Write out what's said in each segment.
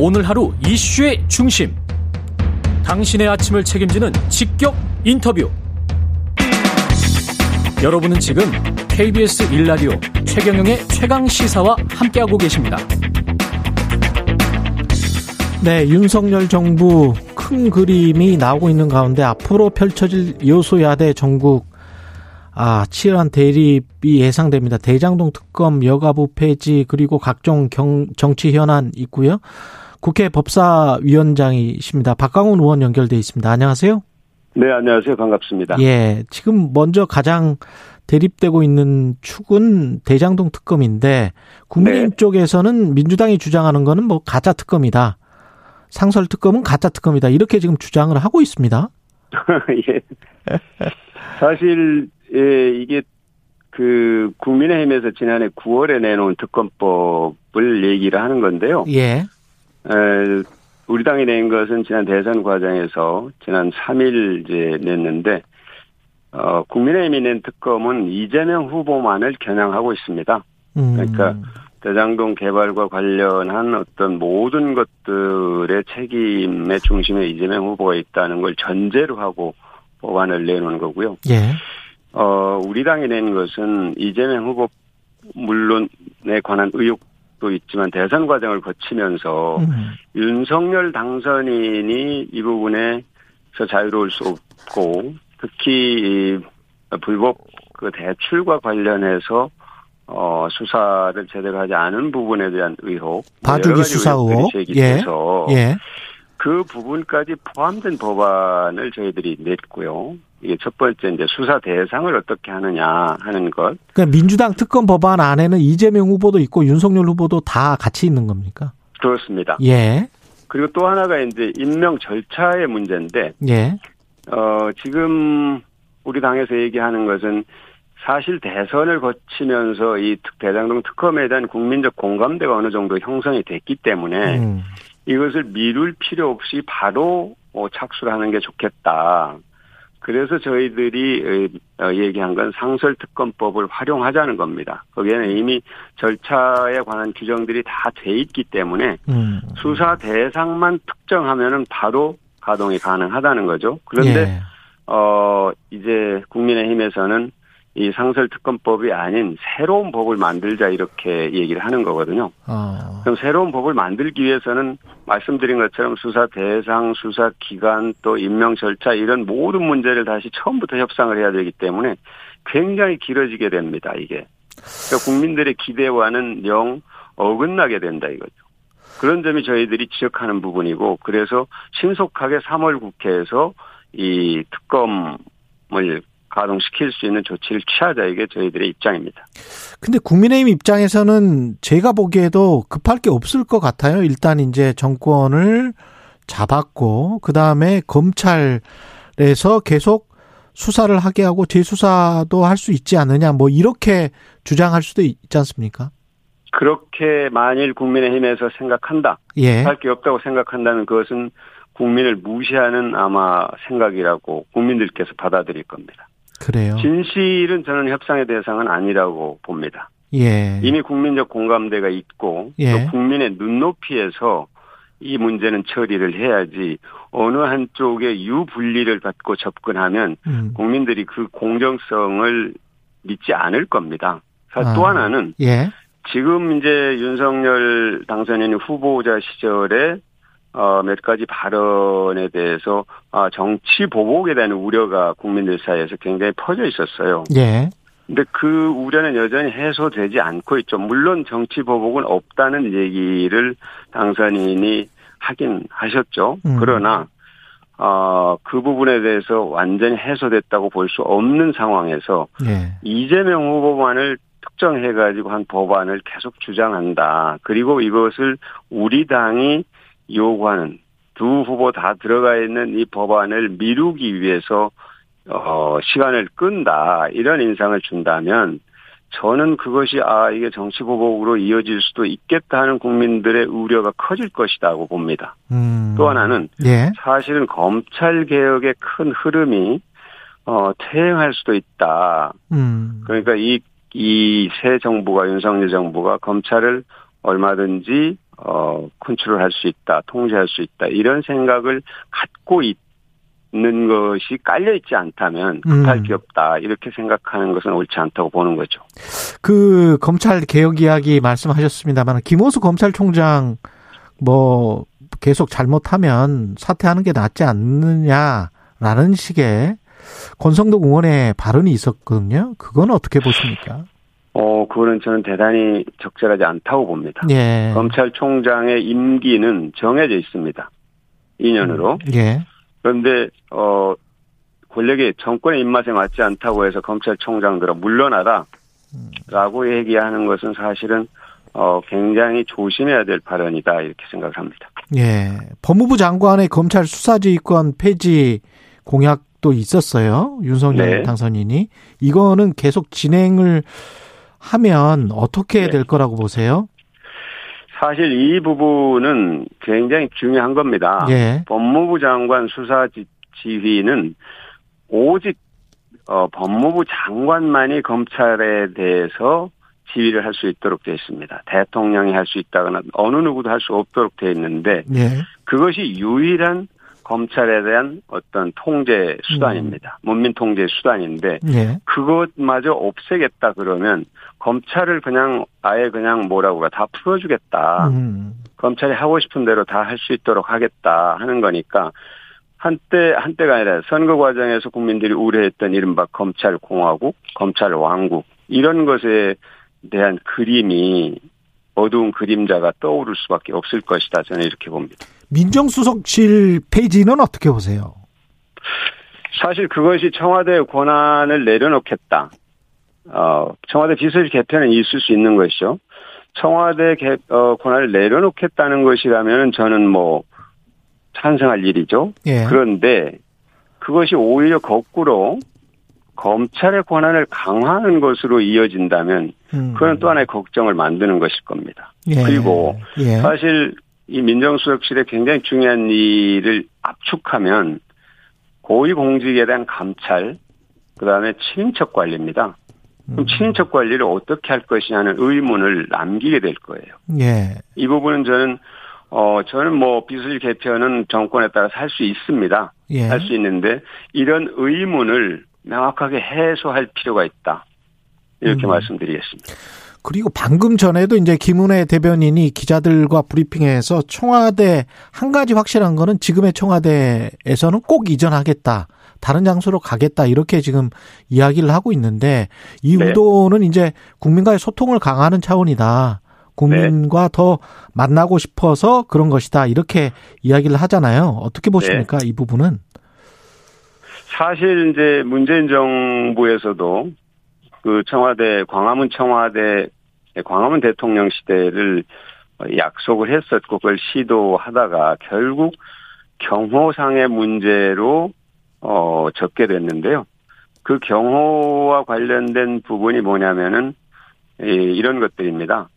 오늘 하루 이슈의 중심. 당신의 아침을 책임지는 직격 인터뷰. 여러분은 지금 KBS 1라디오 최경영의 최강 시사와 함께하고 계십니다. 네, 윤석열 정부 큰 그림이 나오고 있는 가운데 앞으로 펼쳐질 요소야대 전국 아, 치열한 대립이 예상됩니다. 대장동 특검 여가부 폐지 그리고 각종 경, 정치 현안 있고요. 국회 법사위원장이십니다. 박강훈 의원 연결돼 있습니다. 안녕하세요. 네, 안녕하세요. 반갑습니다. 예, 지금 먼저 가장 대립되고 있는 축은 대장동 특검인데 국민의힘 네. 쪽에서는 민주당이 주장하는 거는 뭐 가짜 특검이다. 상설 특검은 가짜 특검이다. 이렇게 지금 주장을 하고 있습니다. 예. 사실 예, 이게 그 국민의힘에서 지난해 9월에 내놓은 특검법을 얘기를 하는 건데요. 예. 에, 우리 당이 낸 것은 지난 대선 과정에서 지난 3일 이제 냈는데 어, 국민의힘이 낸 특검은 이재명 후보만을 겨냥하고 있습니다. 음. 그러니까 대장동 개발과 관련한 어떤 모든 것들의 책임의 중심에 이재명 후보가 있다는 걸 전제로 하고 법안을 내놓은 거고요. 예. 어, 우리 당이 낸 것은 이재명 후보 물론에 관한 의혹 도 있지만 대선 과정을 거치면서 음. 윤석열 당선인이 이 부분에서 자유로울 수 없고 특히 불법 그 대출과 관련해서 어, 수사를 제대로 하지 않은 부분에 대한 의혹. 봐주기 수사 의혹. 예. 예. 그 부분까지 포함된 법안을 저희들이 냈고요. 이게 첫 번째 이제 수사 대상을 어떻게 하느냐 하는 것. 그러니까 민주당 특검 법안 안에는 이재명 후보도 있고 윤석열 후보도 다 같이 있는 겁니까? 그렇습니다. 예. 그리고 또 하나가 이제 임명 절차의 문제인데. 예. 어, 지금 우리 당에서 얘기하는 것은 사실 대선을 거치면서 이 대장동 특검에 대한 국민적 공감대가 어느 정도 형성이 됐기 때문에 음. 이것을 미룰 필요 없이 바로 어, 착수를 하는 게 좋겠다. 그래서 저희들이 어, 얘기한 건 상설특검법을 활용하자는 겁니다. 거기에는 이미 절차에 관한 규정들이 다 돼 있기 때문에 음. 수사 대상만 특정하면은 바로 가동이 가능하다는 거죠. 그런데 예. 어 이제 국민의힘에서는 이 상설 특검법이 아닌 새로운 법을 만들자 이렇게 얘기를 하는 거거든요. 어. 그럼 새로운 법을 만들기 위해서는 말씀드린 것처럼 수사 대상, 수사 기간, 또 임명 절차 이런 모든 문제를 다시 처음부터 협상을 해야 되기 때문에 굉장히 길어지게 됩니다. 이게 그러니까 국민들의 기대와는 영 어긋나게 된다 이거죠. 그런 점이 저희들이 지적하는 부분이고 그래서 신속하게 3월 국회에서 이 특검을 가동시킬 수 있는 조치를 취하자 이게 저희들의 입장입니다. 근데 국민의힘 입장에서는 제가 보기에도 급할 게 없을 것 같아요. 일단 이제 정권을 잡았고 그 다음에 검찰에서 계속 수사를 하게 하고 재수사도 할 수 있지 않느냐 뭐 이렇게 주장할 수도 있지 않습니까? 그렇게 만일 국민의힘에서 생각한다. 예. 할게 없다고 생각한다면 그것은 국민을 무시하는 아마 생각이라고 국민들께서 받아들일 겁니다. 그래요. 진실은 저는 협상의 대상은 아니라고 봅니다. 예. 이미 국민적 공감대가 있고 예. 또 국민의 눈높이에서 이 문제는 처리를 해야지 어느 한쪽에 유분리를 갖고 접근하면 음. 국민들이 그 공정성을 믿지 않을 겁니다. 아. 또 하나는 예. 지금 이제 윤석열 당선인 후보자 시절에 어, 몇 가지 발언에 대해서 아, 정치 보복에 대한 우려가 국민들 사이에서 굉장히 퍼져 있었어요. 예. 근데 그 우려는 여전히 해소되지 않고 있죠. 물론 정치 보복은 없다는 얘기를 당선인이 하긴 하셨죠. 음. 그러나 어, 그 부분에 대해서 완전히 해소됐다고 볼 수 없는 상황에서 예. 이재명 후보만을 특정해가지고 한 법안을 계속 주장한다. 그리고 이것을 우리 당이 요구하는 두 후보 다 들어가 있는 이 법안을 미루기 위해서 어 시간을 끈다 이런 인상을 준다면 저는 그것이 아 이게 정치 보복으로 이어질 수도 있겠다 하는 국민들의 우려가 커질 것이라고 봅니다. 음. 또 하나는 예. 사실은 검찰 개혁의 큰 흐름이 어 퇴행할 수도 있다. 음. 그러니까 이 이 새 정부가 윤석열 정부가 검찰을 얼마든지 어, 컨트롤할 수 있다, 통제할 수 있다, 이런 생각을 갖고 있는 것이 깔려 있지 않다면 급할 음. 게 없다, 이렇게 생각하는 것은 옳지 않다고 보는 거죠. 그, 검찰 개혁 이야기 말씀하셨습니다만, 김호수 검찰총장, 뭐, 계속 잘못하면 사퇴하는 게 낫지 않느냐라는 식의 권성동 의원의 발언이 있었거든요. 그건 어떻게 보십니까? 어, 그거는 저는 대단히 적절하지 않다고 봅니다. 예. 검찰총장의 임기는 정해져 있습니다. 2년으로. 음, 예. 그런데, 어, 권력의 정권의 입맛에 맞지 않다고 해서 검찰총장들아 물러나라. 라고 얘기하는 것은 사실은, 어, 굉장히 조심해야 될 발언이다. 이렇게 생각합니다. 예. 법무부 장관의 검찰 수사지휘권 폐지 공약도 있었어요. 윤석열 네. 당선인이. 이거는 계속 진행을 하면 어떻게 네. 될 거라고 보세요? 사실 이 부분은 굉장히 중요한 겁니다. 예. 법무부 장관 수사 지휘는 오직 어, 법무부 장관만이 검찰에 대해서 지휘를 할 수 있도록 되어 있습니다. 대통령이 할 수 있다거나 어느 누구도 할 수 없도록 되어 있는데 예. 그것이 유일한 검찰에 대한 어떤 통제 수단입니다. 음. 문민 통제 수단인데 예. 그것마저 없애겠다 그러면 검찰을 그냥 아예 그냥 뭐라고 다 풀어주겠다. 음. 검찰이 하고 싶은 대로 다 할 수 있도록 하겠다 하는 거니까 한때 한때가 아니라 선거 과정에서 국민들이 우려했던 이른바 검찰 공화국, 검찰 왕국 이런 것에 대한 그림이 어두운 그림자가 떠오를 수밖에 없을 것이다. 저는 이렇게 봅니다. 민정수석실 페이지는 어떻게 보세요? 사실 그것이 청와대 권한을 내려놓겠다. 어, 청와대 비서실 개편은 있을 수 있는 것이죠. 청와대 개, 어, 권한을 내려놓겠다는 것이라면 저는 뭐 찬성할 일이죠. 예. 그런데 그것이 오히려 거꾸로 검찰의 권한을 강화하는 것으로 이어진다면 음. 그건 또 하나의 걱정을 만드는 것일 겁니다. 예. 그리고 예. 사실 이 민정수석실에 굉장히 중요한 일을 압축하면 고위공직에 대한 감찰, 그 다음에 친인척 관리입니다. 그럼 음. 친인척 관리를 어떻게 할 것이냐는 의문을 남기게 될 거예요. 예. 이 부분은 저는 어 저는 뭐 비서실 개편은 정권에 따라서 할 수 있습니다. 예. 할수 있는데 이런 의문을 명확하게 해소할 필요가 있다. 이렇게 음. 말씀드리겠습니다. 그리고 방금 전에도 이제 김은혜 대변인이 기자들과 브리핑에서 청와대 한 가지 확실한 거는 지금의 청와대에서는 꼭 이전하겠다. 다른 장소로 가겠다. 이렇게 지금 이야기를 하고 있는데 이 네. 의도는 이제 국민과의 소통을 강화하는 차원이다. 국민과 네. 더 만나고 싶어서 그런 것이다. 이렇게 이야기를 하잖아요. 어떻게 보십니까? 네. 이 부분은? 사실 이제 문재인 정부에서도 그 청와대 광화문 청와대 광화문 대통령 시대를 약속을 했었고 그걸 시도하다가 결국 경호상의 문제로 어 접게 됐는데요. 그 경호와 관련된 부분이 뭐냐면은 이런 것들입니다.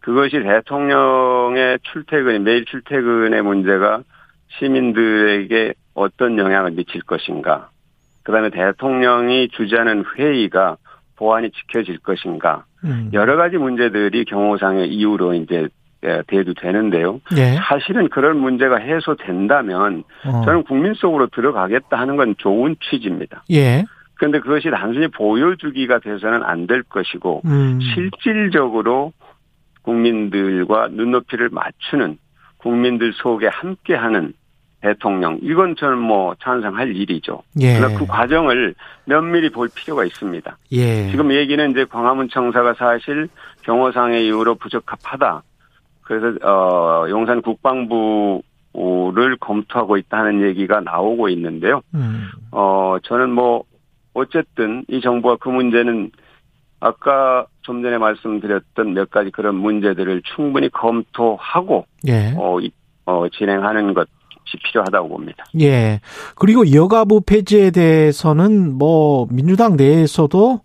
그것이 대통령의 출퇴근, 매일 출퇴근의 문제가 시민들에게 어떤 영향을 미칠 것인가. 그 다음에 대통령이 주재하는 회의가 보안이 지켜질 것인가. 음. 여러 가지 문제들이 경호상의 이유로 이제 예, 대두되는데요. 예. 사실은 그런 문제가 해소된다면 어. 저는 국민 속으로 들어가겠다 하는 건 좋은 취지입니다. 예. 그런데 그것이 단순히 보여주기가 돼서는 안 될 것이고 음. 실질적으로 국민들과 눈높이를 맞추는 국민들 속에 함께하는 대통령 이건 저는 뭐 찬성할 일이죠. 예. 그러나 그 과정을 면밀히 볼 필요가 있습니다. 예. 지금 얘기는 이제 광화문 청사가 사실 경호상의 이유로 부적합하다. 그래서 어 용산 국방부를 검토하고 있다는 얘기가 나오고 있는데요. 음. 어 저는 뭐 어쨌든 이 정부가 그 문제는 아까 좀 전에 말씀드렸던 몇 가지 그런 문제들을 충분히 검토하고 예. 어, 어 진행하는 것 필요하다고 봅니다. 예. 그리고 여가부 폐지에 대해서는 뭐 민주당 내에서도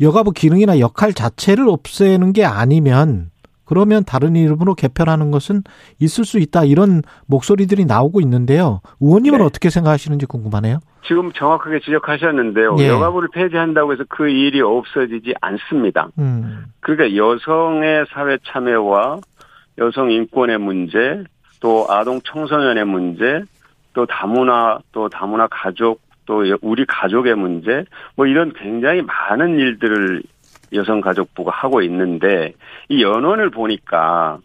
여가부 기능이나 역할 자체를 없애는 게 아니면 그러면 다른 이름으로 개편하는 것은 있을 수 있다 이런 목소리들이 나오고 있는데요. 의원님은 네. 어떻게 생각하시는지 궁금하네요. 지금 정확하게 지적하셨는데요. 예. 여가부를 폐지한다고 해서 그 일이 없어지지 않습니다. 음. 그러니까 여성의 사회 참여와 여성 인권의 문제, 또 아동 청소년의 문제, 또 다문화, 또 다문화 가족, 또 우리 가족의 문제, 뭐 이런 굉장히 많은 일들을 여성가족부가 하고 있는데 이 연원을 보니까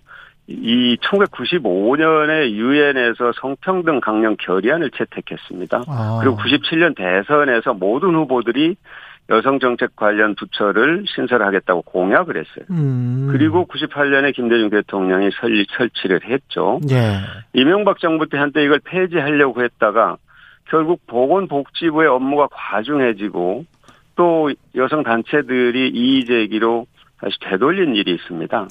이 1995년에 유엔에서 성평등 강령 결의안을 채택했습니다. 아. 그리고 97년 대선에서 모든 후보들이 여성 정책 관련 부처를 신설하겠다고 공약을 했어요. 음. 그리고 98년에 김대중 대통령이 설리, 설치를 했죠. 예. 이명박 정부 때 한때 이걸 폐지하려고 했다가 결국 보건복지부의 업무가 과중해지고 또 여성 단체들이 이의 제기로 다시 되돌린 일이 있습니다.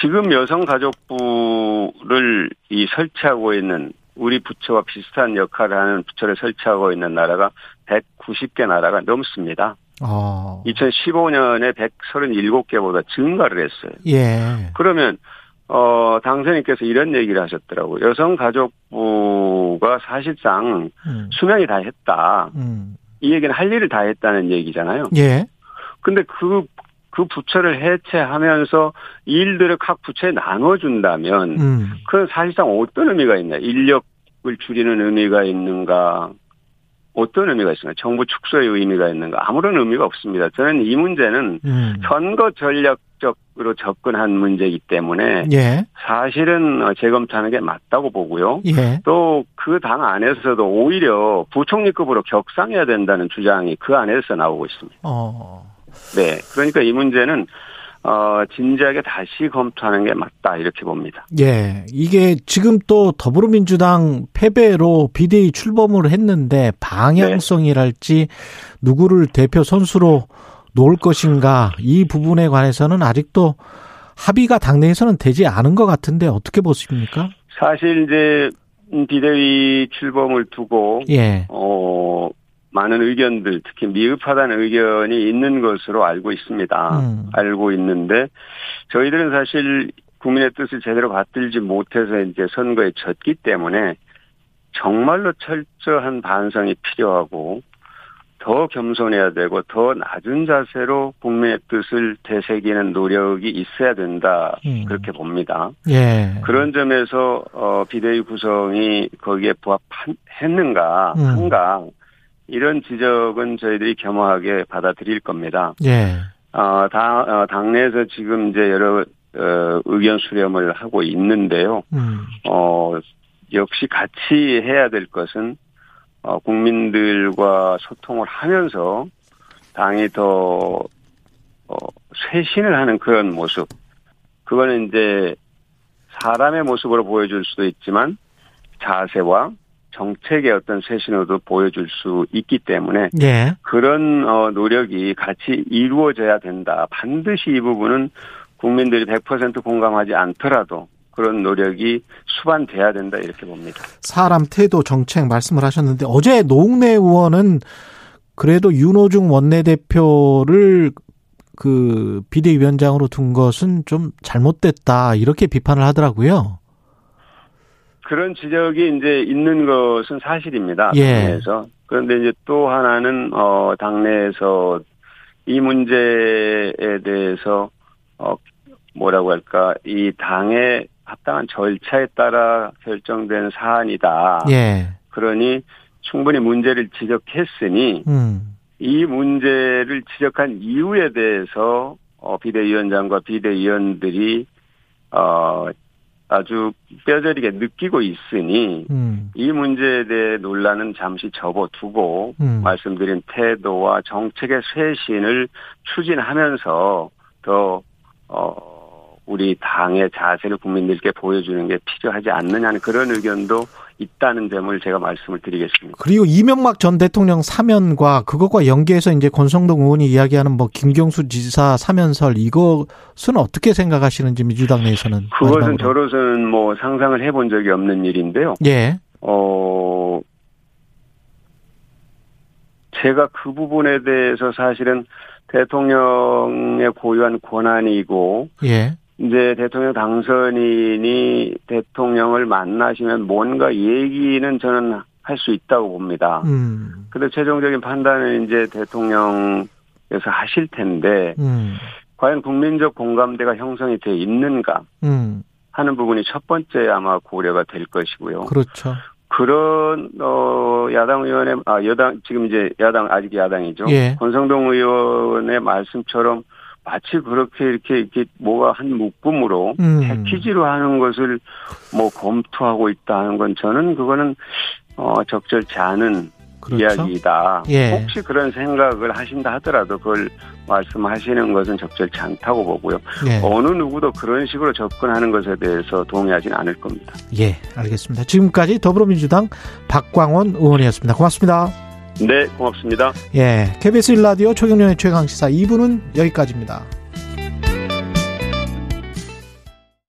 지금 여성가족부를 이 설치하고 있는 우리 부처와 비슷한 역할을 하는 부처를 설치하고 있는 나라가 190개 나라가 넘습니다. 어. 2015년에 137개보다 증가를 했어요. 예. 그러면 어 당선인께서 이런 얘기를 하셨더라고요. 여성가족부가 사실상 음. 수명이 다 했다. 음. 이 얘기는 할 일을 다 했다는 얘기잖아요. 예. 근데 그, 그 부처를 해체하면서 일들을 각 부처에 나눠준다면, 음. 그건 사실상 어떤 의미가 있냐. 인력을 줄이는 의미가 있는가. 어떤 의미가 있습니까? 정부 축소의 의미가 있는가? 아무런 의미가 없습니다. 저는 이 문제는 음. 선거 전략적으로 접근한 문제이기 때문에 예. 사실은 재검토하는 게 맞다고 보고요. 예. 또그 당 안에서도 오히려 부총리급으로 격상해야 된다는 주장이 그 안에서 나오고 있습니다. 어. 네, 그러니까 이 문제는 어, 진지하게 다시 검토하는 게 맞다 이렇게 봅니다. 예, 이게 지금 또 더불어민주당 패배로 비대위 출범을 했는데 방향성이랄지 누구를 대표 선수로 놓을 것인가 이 부분에 관해서는 아직도 합의가 당내에서는 되지 않은 것 같은데 어떻게 보십니까? 사실 이제 비대위 출범을 두고 예. 어 많은 의견들, 특히 미흡하다는 의견이 있는 것으로 알고 있습니다. 음. 알고 있는데 저희들은 사실 국민의 뜻을 제대로 받들지 못해서 이제 선거에 졌기 때문에 정말로 철저한 반성이 필요하고 더 겸손해야 되고 더 낮은 자세로 국민의 뜻을 되새기는 노력이 있어야 된다 음. 그렇게 봅니다. 예. 그런 점에서 어 비대위 구성이 거기에 부합했는가 음. 한가 이런 지적은 저희들이 겸허하게 받아들일 겁니다. 예. 어, 당, 어, 당내에서 지금 이제 여러, 어, 의견 수렴을 하고 있는데요. 음. 어, 역시 같이 해야 될 것은, 어, 국민들과 소통을 하면서 당이 더, 어, 쇄신을 하는 그런 모습. 그거는 이제 사람의 모습으로 보여줄 수도 있지만 자세와 정책의 어떤 쇄신으로도 보여줄 수 있기 때문에 예. 그런 어, 노력이 같이 이루어져야 된다. 반드시 이 부분은 국민들이 100% 공감하지 않더라도 그런 노력이 수반돼야 된다 이렇게 봅니다. 사람 태도 정책 말씀을 하셨는데 어제 노웅래 의원은 그래도 윤호중 원내대표를 그 비대위원장으로 둔 것은 좀 잘못됐다 이렇게 비판을 하더라고요. 그런 지적이 이제 있는 것은 사실입니다. 예. 당내에서. 그런데 이제 또 하나는 어 당내에서 이 문제에 대해서 어 뭐라고 할까 이 당의 합당한 절차에 따라 결정된 사안이다. 예. 그러니 충분히 문제를 지적했으니 음. 이 문제를 지적한 이유에 대해서 어 비대위원장과 비대위원들이 어 아주 뼈저리게 느끼고 있으니 음. 이 문제에 대해 논란은 잠시 접어두고 음. 말씀드린 태도와 정책의 쇄신을 추진하면서 더 어, 우리 당의 자세를 국민들께 보여주는 게 필요하지 않느냐는 그런 의견도 있다는 점을 제가 말씀을 드리겠습니다. 그리고 이명박 전 대통령 사면과 그것과 연계해서 이제 권성동 의원이 이야기하는 뭐 김경수 지사 사면설 이것은 어떻게 생각하시는지 민주당 내에서는 그것은. 저로서는 뭐 상상을 해본 적이 없는 일인데요. 예. 어 제가 그 부분에 대해서 사실은 대통령의 고유한 권한이고 예. 이제 대통령 당선인이 대통령을 만나시면 뭔가 얘기는 저는 할 수 있다고 봅니다. 음. 근데 최종적인 판단은 이제 대통령에서 하실 텐데, 음. 과연 국민적 공감대가 형성이 돼 있는가? 음. 하는 부분이 첫 번째 아마 고려가 될 것이고요. 그렇죠. 그런 어 야당 의원의 아 여당 지금 이제 야당 아직 야당이죠. 예. 권성동 의원의 말씀처럼 마치 그렇게 이렇게 이렇게 뭐가 한 묶음으로 음. 패키지로 하는 것을 뭐 검토하고 있다는 건 저는 그거는 어 적절치 않은 그렇죠? 이야기다. 예. 혹시 그런 생각을 하신다 하더라도 그걸 말씀하시는 것은 적절치 않다고 보고요. 예. 어느 누구도 그런 식으로 접근하는 것에 대해서 동의하지는 않을 겁니다. 예, 알겠습니다. 지금까지 더불어민주당 박광원 의원이었습니다. 고맙습니다. 네, 고맙습니다. 예, KBS 1라디오 최경련의 최강시사 2부는 여기까지입니다.